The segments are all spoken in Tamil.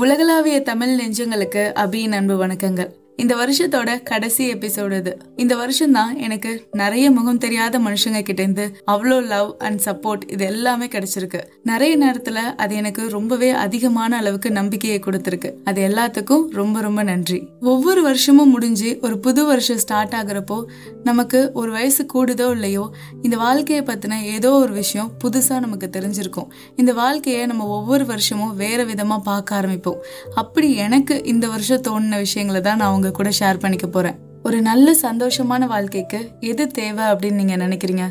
உலகளாவிய தமிழ் நெஞ்சங்களுக்கு அபியின் அன்பு வணக்கங்கள். இந்த வருஷத்தோட கடைசி எபிசோடு இது. இந்த வருஷம் தான் எனக்கு நிறைய முகம் தெரியாத மனுஷங்க கிட்ட இருந்து அவ்வளோ லவ் அண்ட் சப்போர்ட் இது எல்லாமே கிடைச்சிருக்கு. நிறைய நேரத்துல அது எனக்கு ரொம்பவே அதிகமான அளவுக்கு நம்பிக்கையை கொடுத்துருக்கு. அது எல்லாத்துக்கும் ரொம்ப ரொம்ப நன்றி. ஒவ்வொரு வருஷமும் முடிஞ்சு ஒரு புது வருஷம் ஸ்டார்ட் ஆகுறப்போ நமக்கு ஒரு வயசு கூடுதோ இல்லையோ இந்த வாழ்க்கையை பத்தின ஏதோ ஒரு விஷயம் புதுசா நமக்கு தெரிஞ்சிருக்கும். இந்த வாழ்க்கையை நம்ம ஒவ்வொரு வருஷமும் வேற விதமா பார்க்க ஆரம்பிப்போம். அப்படி எனக்கு இந்த வருஷம் தோணின விஷயங்களை தான் நான் உங்க கூட ஷேர் பண்ணிக்க போறேன். ஒரு நல்ல சந்தோஷமான வாழ்க்கைக்கு எது தேவை அப்படின்னு நீங்க நினைக்கிறீங்க?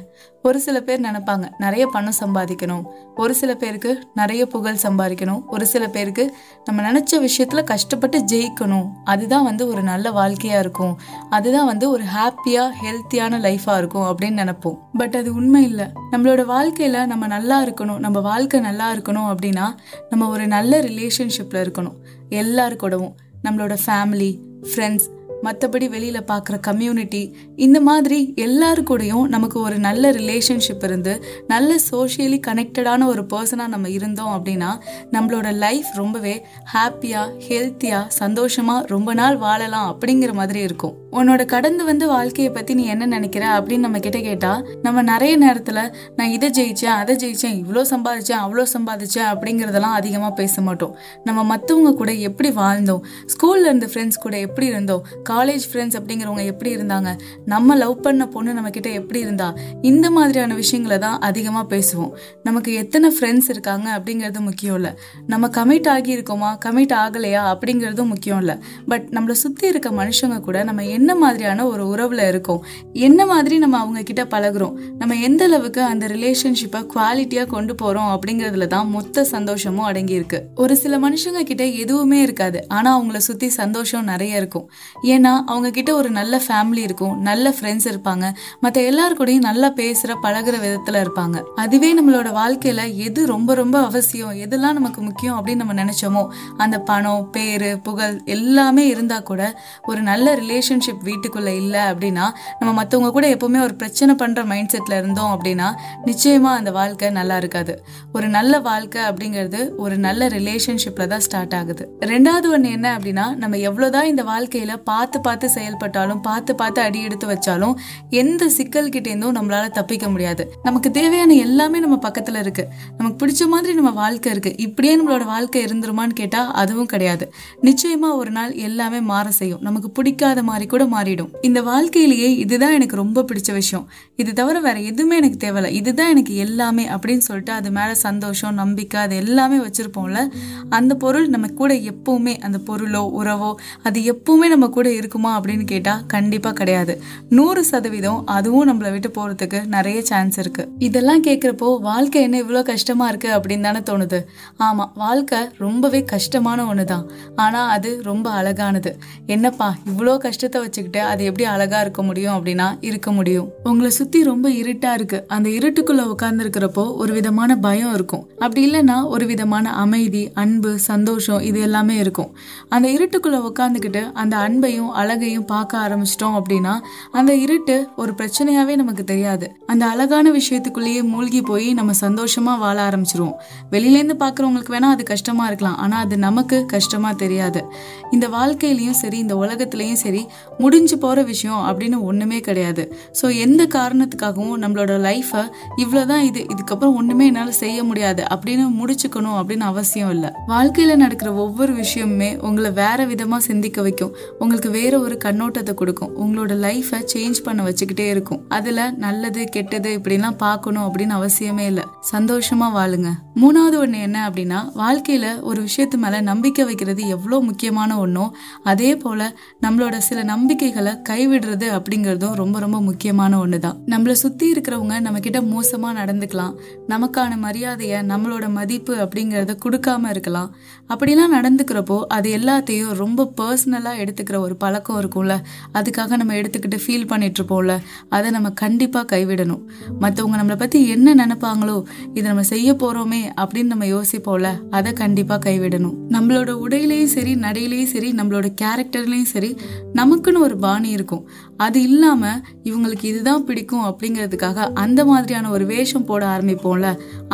ஒரு சில பேர் நினைப்பாங்க நிறைய பணம் சம்பாதிக்கணும். ஒரு சில பேருக்கு நிறைய புகழ் சம்பாதிக்கணும். ஒரு சில பேருக்கு நம்ம நினைச்ச விஷயத்துல கஷ்டப்பட்டு ஜெயிக்கணும். அதுதான் வந்து ஒரு நல்ல வாழ்க்கையா இருக்கும். அதுதான் வந்து ஒரு ஹாப்பியா ஹெல்த்தியான லைஃபா இருக்கும் அப்படின்னு நினைப்போம். பட் அது உண்மை இல்லை. நம்மளோட வாழ்க்கையில நம்ம நல்லா இருக்கணும் நம்ம வாழ்க்கை நல்லா இருக்கணும் அப்படின்னா நம்ம ஒரு நல்ல ரிலேஷன்ஷிப்ல இருக்கணும். எல்லாருக்கூடவும் நம்மளோட ஃபேமிலி ஃப்ரெண்ட்ஸ் மற்றபடி வெளியில் பார்க்குற கம்யூனிட்டி இந்த மாதிரி எல்லாருக்கூடையும் கூடயும் நமக்கு ஒரு நல்ல ரிலேஷன்ஷிப் இருந்து நல்ல சோஷியலி கனெக்டடான ஒரு பர்சனாக நம்ம இருந்தோம் அப்படின்னா நம்மளோட லைஃப் ரொம்பவே ஹாப்பியாக ஹெல்த்தியாக சந்தோஷமாக ரொம்ப நாள் வாழலாம் அப்படிங்கிற மாதிரி இருக்கும். உன்னோட கடந்து வந்து வாழ்க்கையை பற்றி நீ என்ன நினைக்கிற அப்படின்னு நம்ம கிட்ட கேட்டால் நம்ம நிறைய நேரத்தில் நான் இதை ஜெயித்தேன் அதை ஜெயிச்சேன் இவ்வளோ சம்பாதிச்சேன் அவ்வளோ சம்பாதிச்சேன் அப்படிங்கிறதெல்லாம் அதிகமாக பேச மாட்டோம். நம்ம மற்றவங்க கூட எப்படி வாழ்ந்தோம் ஸ்கூல்ல இருந்த ஃப்ரெண்ட்ஸ் கூட எப்படி இருந்தோம் காலேஜ் ஃப்ரெண்ட்ஸ் அப்படிங்கிறவங்க எப்படி இருந்தாங்க? நம்ம லவ் பண்ண பொண்ணு நம்ம கிட்ட எப்படி இருந்தா? இந்த மாதிரியான விஷயங்களை தான் அதிகமாக பேசுவோம். நமக்கு எத்தனை ஃப்ரெண்ட்ஸ் இருக்காங்க அப்படிங்கிறது முக்கியம் இல்லை. நம்ம கமிட் ஆகி இருக்கோமா? கமிட் ஆகலையா? அப்படிங்கிறதும் முக்கியம் இல்லை. பட் நம்மளை சுற்றி இருக்க மனுஷங்க கூட நம்ம என்ன மாதிரியான ஒரு உறவில் இருக்கோம்? என்ன மாதிரி நம்ம அவங்க கிட்ட பழகுறோம்? நம்ம எந்த அளவுக்கு அந்த ரிலேஷன்ஷிப்பை குவாலிட்டியாக கொண்டு போகிறோம் அப்படிங்கிறதுல தான் மொத்த சந்தோஷமும் அடங்கி இருக்கு. ஒரு சில மனுஷங்க கிட்ட எதுவுமே இருக்காது. ஆனால் அவங்கள சுற்றி சந்தோஷம் நிறைய இருக்கும். ஏன்னா அவங்கக்கிட்ட ஒரு நல்ல ஃபேமிலி இருக்கும் நல்ல ஃப்ரெண்ட்ஸ் இருப்பாங்க. மற்ற எல்லாருக்கூடையும் கூடயும் நல்லா பேசுகிற பழகுற விதத்தில் இருப்பாங்க. அதுவே நம்மளோட வாழ்க்கையில் எது ரொம்ப ரொம்ப அவசியம் எதெல்லாம் நமக்கு முக்கியம் அப்படின்னு நம்ம நினச்சோமோ அந்த பணம் பேர் புகழ் எல்லாமே இருந்தால் கூட ஒரு நல்ல ரிலேஷன்ஷிப் வீட்டுக்குள்ளே இல்லை அப்படின்னா நம்ம மற்றவங்க கூட எப்போவுமே ஒரு பிரச்சனை பண்ணுற மைண்ட் செட்டில் இருந்தோம் அப்படின்னா நிச்சயமாக அந்த வாழ்க்கை நல்லா இருக்காது. ஒரு நல்ல வாழ்க்கை அப்படிங்கிறது ஒரு நல்ல ரிலேஷன்ஷிப்பில் தான் ஸ்டார்ட் ஆகுது. ரெண்டாவது ஒன்று என்ன அப்படின்னா நம்ம எவ்வளோதான் இந்த வாழ்க்கையில் பா பார்த்து பார்த்து செயல்பட்டாலும் பார்த்து பார்த்து அடி எடுத்து வச்சாலும் எந்த சிக்கல் கிட்ட நம்மளால தப்பிக்க முடியாது. நமக்கு தேவையான எல்லாமே நம்ம பக்கத்துல இருக்கு. நமக்கு பிடிச்ச மாதிரி நம்ம வாழ்க்கை இருக்கு. இப்படியே நம்மளோட வாழ்க்கை இருந்துருமான்னு கேட்டா அதுவும் கிடையாது. நிச்சயமா ஒரு நாள் எல்லாமே மாற செய்யும். நமக்கு பிடிக்காத மாதிரி கூட மாறிடும். இந்த வாழ்க்கையிலேயே இதுதான் எனக்கு ரொம்ப பிடிச்ச விஷயம். இது தவிர வேற எதுவுமே எனக்கு தேவையில்ல. இதுதான் எனக்கு எல்லாமே அப்படின்னு சொல்லிட்டு அது மேல சந்தோஷம் நம்பிக்கை அது எல்லாமே வச்சிருப்போம்ல அந்த பொருள் நம்ம கூட எப்பவுமே அந்த பொருளோ உறவோ அது எப்பவுமே நம்ம கூட இருக்குமா அப்படின்னு கேட்டால் கண்டிப்பா கிடையாது. நூறு சதவீதம் அதுவும் நம்மளை விட்டு போறதுக்கு நிறைய சான்ஸ் இருக்கு. இதெல்லாம் கேட்குறப்போ வாழ்க்கை என்ன இவ்வளோ கஷ்டமா இருக்கு அப்படின்னு தானே தோணுது. ஆமா வாழ்க்கை ரொம்பவே கஷ்டமான ஒன்று தான் ஆனா அது ரொம்ப அழகானது. என்னப்பா இவ்வளோ கஷ்டத்தை வச்சுக்கிட்டு அது எப்படி அழகா இருக்க முடியும் அப்படின்னா இருக்க முடியும். உங்களை சுத்தி ரொம்ப இருட்டா இருக்கு. அந்த இருட்டுக்குள்ள உட்கார்ந்து இருக்கிறப்போ ஒரு விதமான பயம் இருக்கும். அப்படி இல்லைன்னா ஒரு விதமான அமைதி அன்பு சந்தோஷம் இது எல்லாமே இருக்கும். அந்த இருட்டுக்குள்ள உட்காந்துக்கிட்டு அந்த அன்பையும் அழகையும் பார்க்க ஆரம்பிச்சிட்டோம் அப்படின்னா அந்த இருட்டு ஒரு பிரச்சனையாவே நமக்கு தெரியாது. அந்த அழகான விஷயத்துக்குள்ளேயே மூழ்கி போய் நம்ம சந்தோஷமா வாழ ஆரம்பிச்சிருவோம். வெளியிலேருந்து பார்க்குறவங்களுக்கு வேணா அது கஷ்டமா இருக்கலாம். ஆனா அது நமக்கு கஷ்டமா தெரியாது. இந்த வாழ்க்கையிலயும் சரி இந்த உலகத்திலயும் சரி முடிஞ்சு போற விஷயம் அப்படின்னு ஒண்ணுமே கிடையாது. ஸோ எந்த காரணத்துக்காகவும் நம்மளோட லைஃப்பை இவ்வளோதான் இது இதுக்கப்புறம் ஒண்ணுமே என்னால் செய்ய முடியாது அப்படின்னு முடிச்சுக்கணும் அப்படின்னு அவசியம் இல்லை. வாழ்க்கையில நடக்கிற ஒவ்வொரு விஷயமுமே உங்களை வேற விதமா சிந்திக்க வைக்கும். உங்களுக்கு வேற ஒரு கண்ணோட்டத்தை கொடுக்கும். உங்களோட லைஃபை சேஞ்ச் பண்ண வச்சுக்கிட்டே இருக்கும். அதுல நல்லது கெட்டது இப்படிலாம் பார்க்கணும் அப்படின்னு அவசியமே இல்லை. சந்தோஷமா வாழுங்க. மூணாவது ஒண்ணு என்ன அப்படின்னா வாழ்க்கையில ஒரு விஷயத்து மேல நம்பிக்கை வைக்கிறது எவ்வளோ முக்கியமான ஒன்றோ அதே போல நம்மளோட சில நம்பிக்கைகளை கைவிடுறது அப்படிங்கிறதும் ரொம்ப ரொம்ப முக்கியமான ஒன்று தான் நம்மளை சுற்றி இருக்கிறவங்க நம்ம கிட்ட மோசமா நடந்துக்கலாம். நமக்கான மரியாதையை நம்மளோட மதிப்பு அப்படிங்கிறத கொடுக்காம இருக்கலாம். அப்படிலாம் நடந்துக்கிறப்போ அது எல்லாத்தையும் ரொம்ப பர்சனலாக எடுத்துக்கிற ஒரு பழக்கம் இருக்கும்ல அதுக்காக நம்ம எடுத்துக்கிட்டு ஃபீல் பண்ணிட்டு இருப்போம்ல அதை நம்ம கண்டிப்பாக கைவிடணும். மற்றவங்க நம்மளை பற்றி என்ன நினைப்பாங்களோ இதை நம்ம செய்ய போகிறோமே அப்படின்னு நம்ம யோசிப்போம்ல அதை கண்டிப்பாக கைவிடணும். நம்மளோட உடையிலையும் சரி நடையிலையும் சரி நம்மளோட கேரக்டர்லையும் சரி நமக்குன்னு ஒரு பாணி இருக்கும். அது இல்லாமல் இவங்களுக்கு இதுதான் பிடிக்கும் அப்படிங்கிறதுக்காக அந்த மாதிரியான ஒரு வேஷம் போட ஆரம்பிப்போம்ல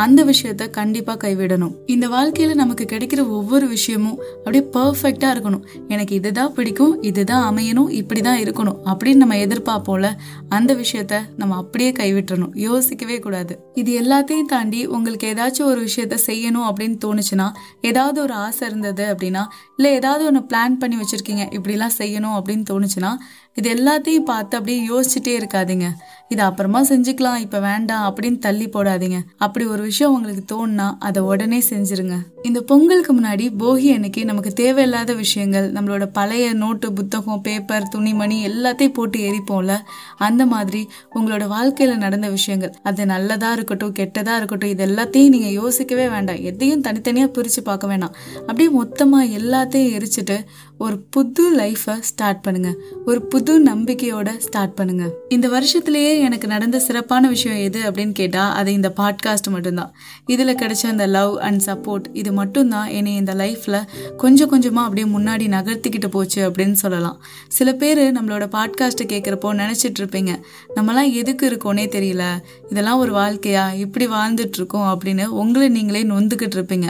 அந்த விஷயத்த கண்டிப்பாக கைவிடணும். இந்த வாழ்க்கையில் நமக்கு கிடைக்கிற ஒவ்வொரு விஷயமும் அப்படியே பர்ஃபெக்டாக இருக்கணும். எனக்கு இதுதான் பிடிக்கும் இது இதுதான் அமையணும் இப்படி தான் இருக்கணும் அப்படின்னு நம்ம எதிர்பார்ப்போம்ல அந்த விஷயத்த நம்ம அப்படியே கைவிட்டுறணும். யோசிக்கவே கூடாது. இது எல்லாத்தையும் தாண்டி உங்களுக்கு ஏதாச்சும் ஒரு விஷயத்த செய்யணும் அப்படின்னு தோணுச்சுன்னா ஏதாவது ஒரு ஆசை இருந்தது அப்படின்னா இல்லை ஏதாவது ஒன்று பிளான் பண்ணி வச்சுருக்கீங்க இப்படிலாம் செய்யணும் அப்படின்னு தோணுச்சுன்னா இது எல்லாத்தையும் பார்த்து அப்படியே யோசிச்சுட்டே இருக்காதீங்க. இது அப்புறமா செஞ்சுக்கலாம் இப்ப வேண்டாம் அப்படின்னு தள்ளி போடாதீங்க. அப்படி ஒரு விஷயம் உங்களுக்கு தோணுனா அதை உடனே செஞ்சிருங்க. இந்த பொங்கலுக்கு முன்னாடி போகி அன்னைக்கு நமக்கு தேவையில்லாத விஷயங்கள் நம்மளோட பழைய நோட்டு புத்தகம் பேப்பர் துணிமணி எல்லாத்தையும் போட்டு எரிப்போம்ல அந்த மாதிரி உங்களோட வாழ்க்கையில நடந்த விஷயங்கள். அது நல்லதா இருக்கட்டும் கெட்டதா இருக்கட்டும் இது எல்லாத்தையும் நீங்க யோசிக்கவே வேண்டாம். எதையும் தனித்தனியா பிரிச்சு பார்க்க வேண்டாம் அப்படியே மொத்தமா எல்லாத்தையும் எரிச்சிட்டு ஒரு புது லைஃபை ஸ்டார்ட் பண்ணுங்க. ஒரு புது நம்பிக்கையோட ஸ்டார்ட் பண்ணுங்க. இந்த வருஷத்திலேயே எனக்கு நடந்த சிறப்பான விஷயம் எது அப்படின்னு கேட்டால் அது இந்த பாட்காஸ்ட் மட்டும்தான். இதில் கிடைச்ச அந்த லவ் அண்ட் சப்போர்ட் இது மட்டும்தான் என்னை இந்த லைஃப்பில் கொஞ்சம் கொஞ்சமாக அப்படியே முன்னாடி நகர்த்திக்கிட்டு போச்சு அப்படின்னு சொல்லலாம். சில பேர் நம்மளோட பாட்காஸ்ட்டை கேட்குறப்போ நினச்சிட்டு இருப்பீங்க நம்மலாம் எதுக்கு இருக்கோனே தெரியல. இதெல்லாம் ஒரு வாழ்க்கையா? இப்படி வாழ்ந்துட்டு இருக்கோம் அப்படின்னு உங்களை நீங்களே நொந்துக்கிட்டு இருப்பீங்க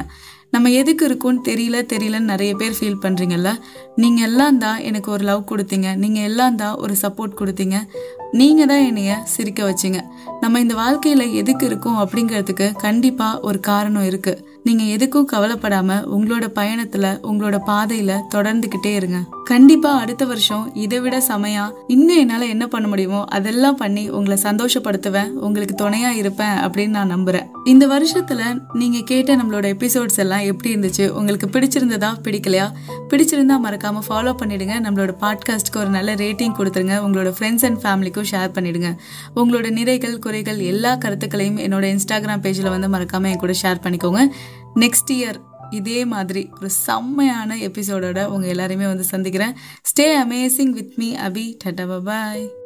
நம்ம எதுக்கு இருக்கும்னு தெரியல தெரியலன்னு நிறைய பேர் ஃபீல் பண்ணுறீங்கல்ல நீங்கள் எல்லாம் தான் எனக்கு ஒரு லவ் கொடுத்தீங்க. நீங்கள் எல்லாம் தான் ஒரு சப்போர்ட் கொடுத்தீங்க. நீங்கள் தான் என்னைய சிரிக்க வச்சிங்க. நம்ம இந்த வாழ்க்கையில் எதுக்கு இருக்கோம் அப்படிங்கிறதுக்கு கண்டிப்பாக ஒரு காரணம் இருக்குது நீங்கள் எதுக்கும் கவலைப்படாமல் உங்களோட பயணத்தில் உங்களோட பாதையில் தொடர்ந்துக்கிட்டே இருங்க. கண்டிப்பாக அடுத்த வருஷம் இதை விட செமையா இன்னும் என்னால் என்ன பண்ண முடியுமோ அதெல்லாம் பண்ணி உங்களை சந்தோஷப்படுத்துவேன். உங்களுக்கு துணையாக இருப்பேன் அப்படின்னு நான் நம்புகிறேன் இந்த வருஷத்தில் நீங்கள் கேட்ட நம்மளோட எபிசோட்ஸ் எல்லாம் எப்படி இருந்துச்சு? உங்களுக்கு பிடிச்சிருந்ததா பிடிக்கலையா? பிடிச்சிருந்தா மறக்காமல் ஃபாலோ பண்ணிடுங்க. நம்மளோட பாட்காஸ்ட்க்கு ஒரு நல்ல ரேட்டிங் கொடுத்துருங்க. உங்களோட ஃப்ரெண்ட்ஸ் அண்ட் ஃபேமிலிக்கும் ஷேர் பண்ணிடுங்க. உங்களோட நிறைகள் குறைகள் எல்லா கருத்துக்களையும் என்னோட இன்ஸ்டாகிராம் பேஜில் வந்து மறக்காமல் என் கூட ஷேர் பண்ணிக்கோங்க. நெக்ஸ்ட் இயர் இதே மாதிரி ஒரு செம்மையான எபிசோடோட உங்கள் எல்லாரையுமே வந்து சந்திக்கிறேன். Stay amazing with me Abhi ta-ta bye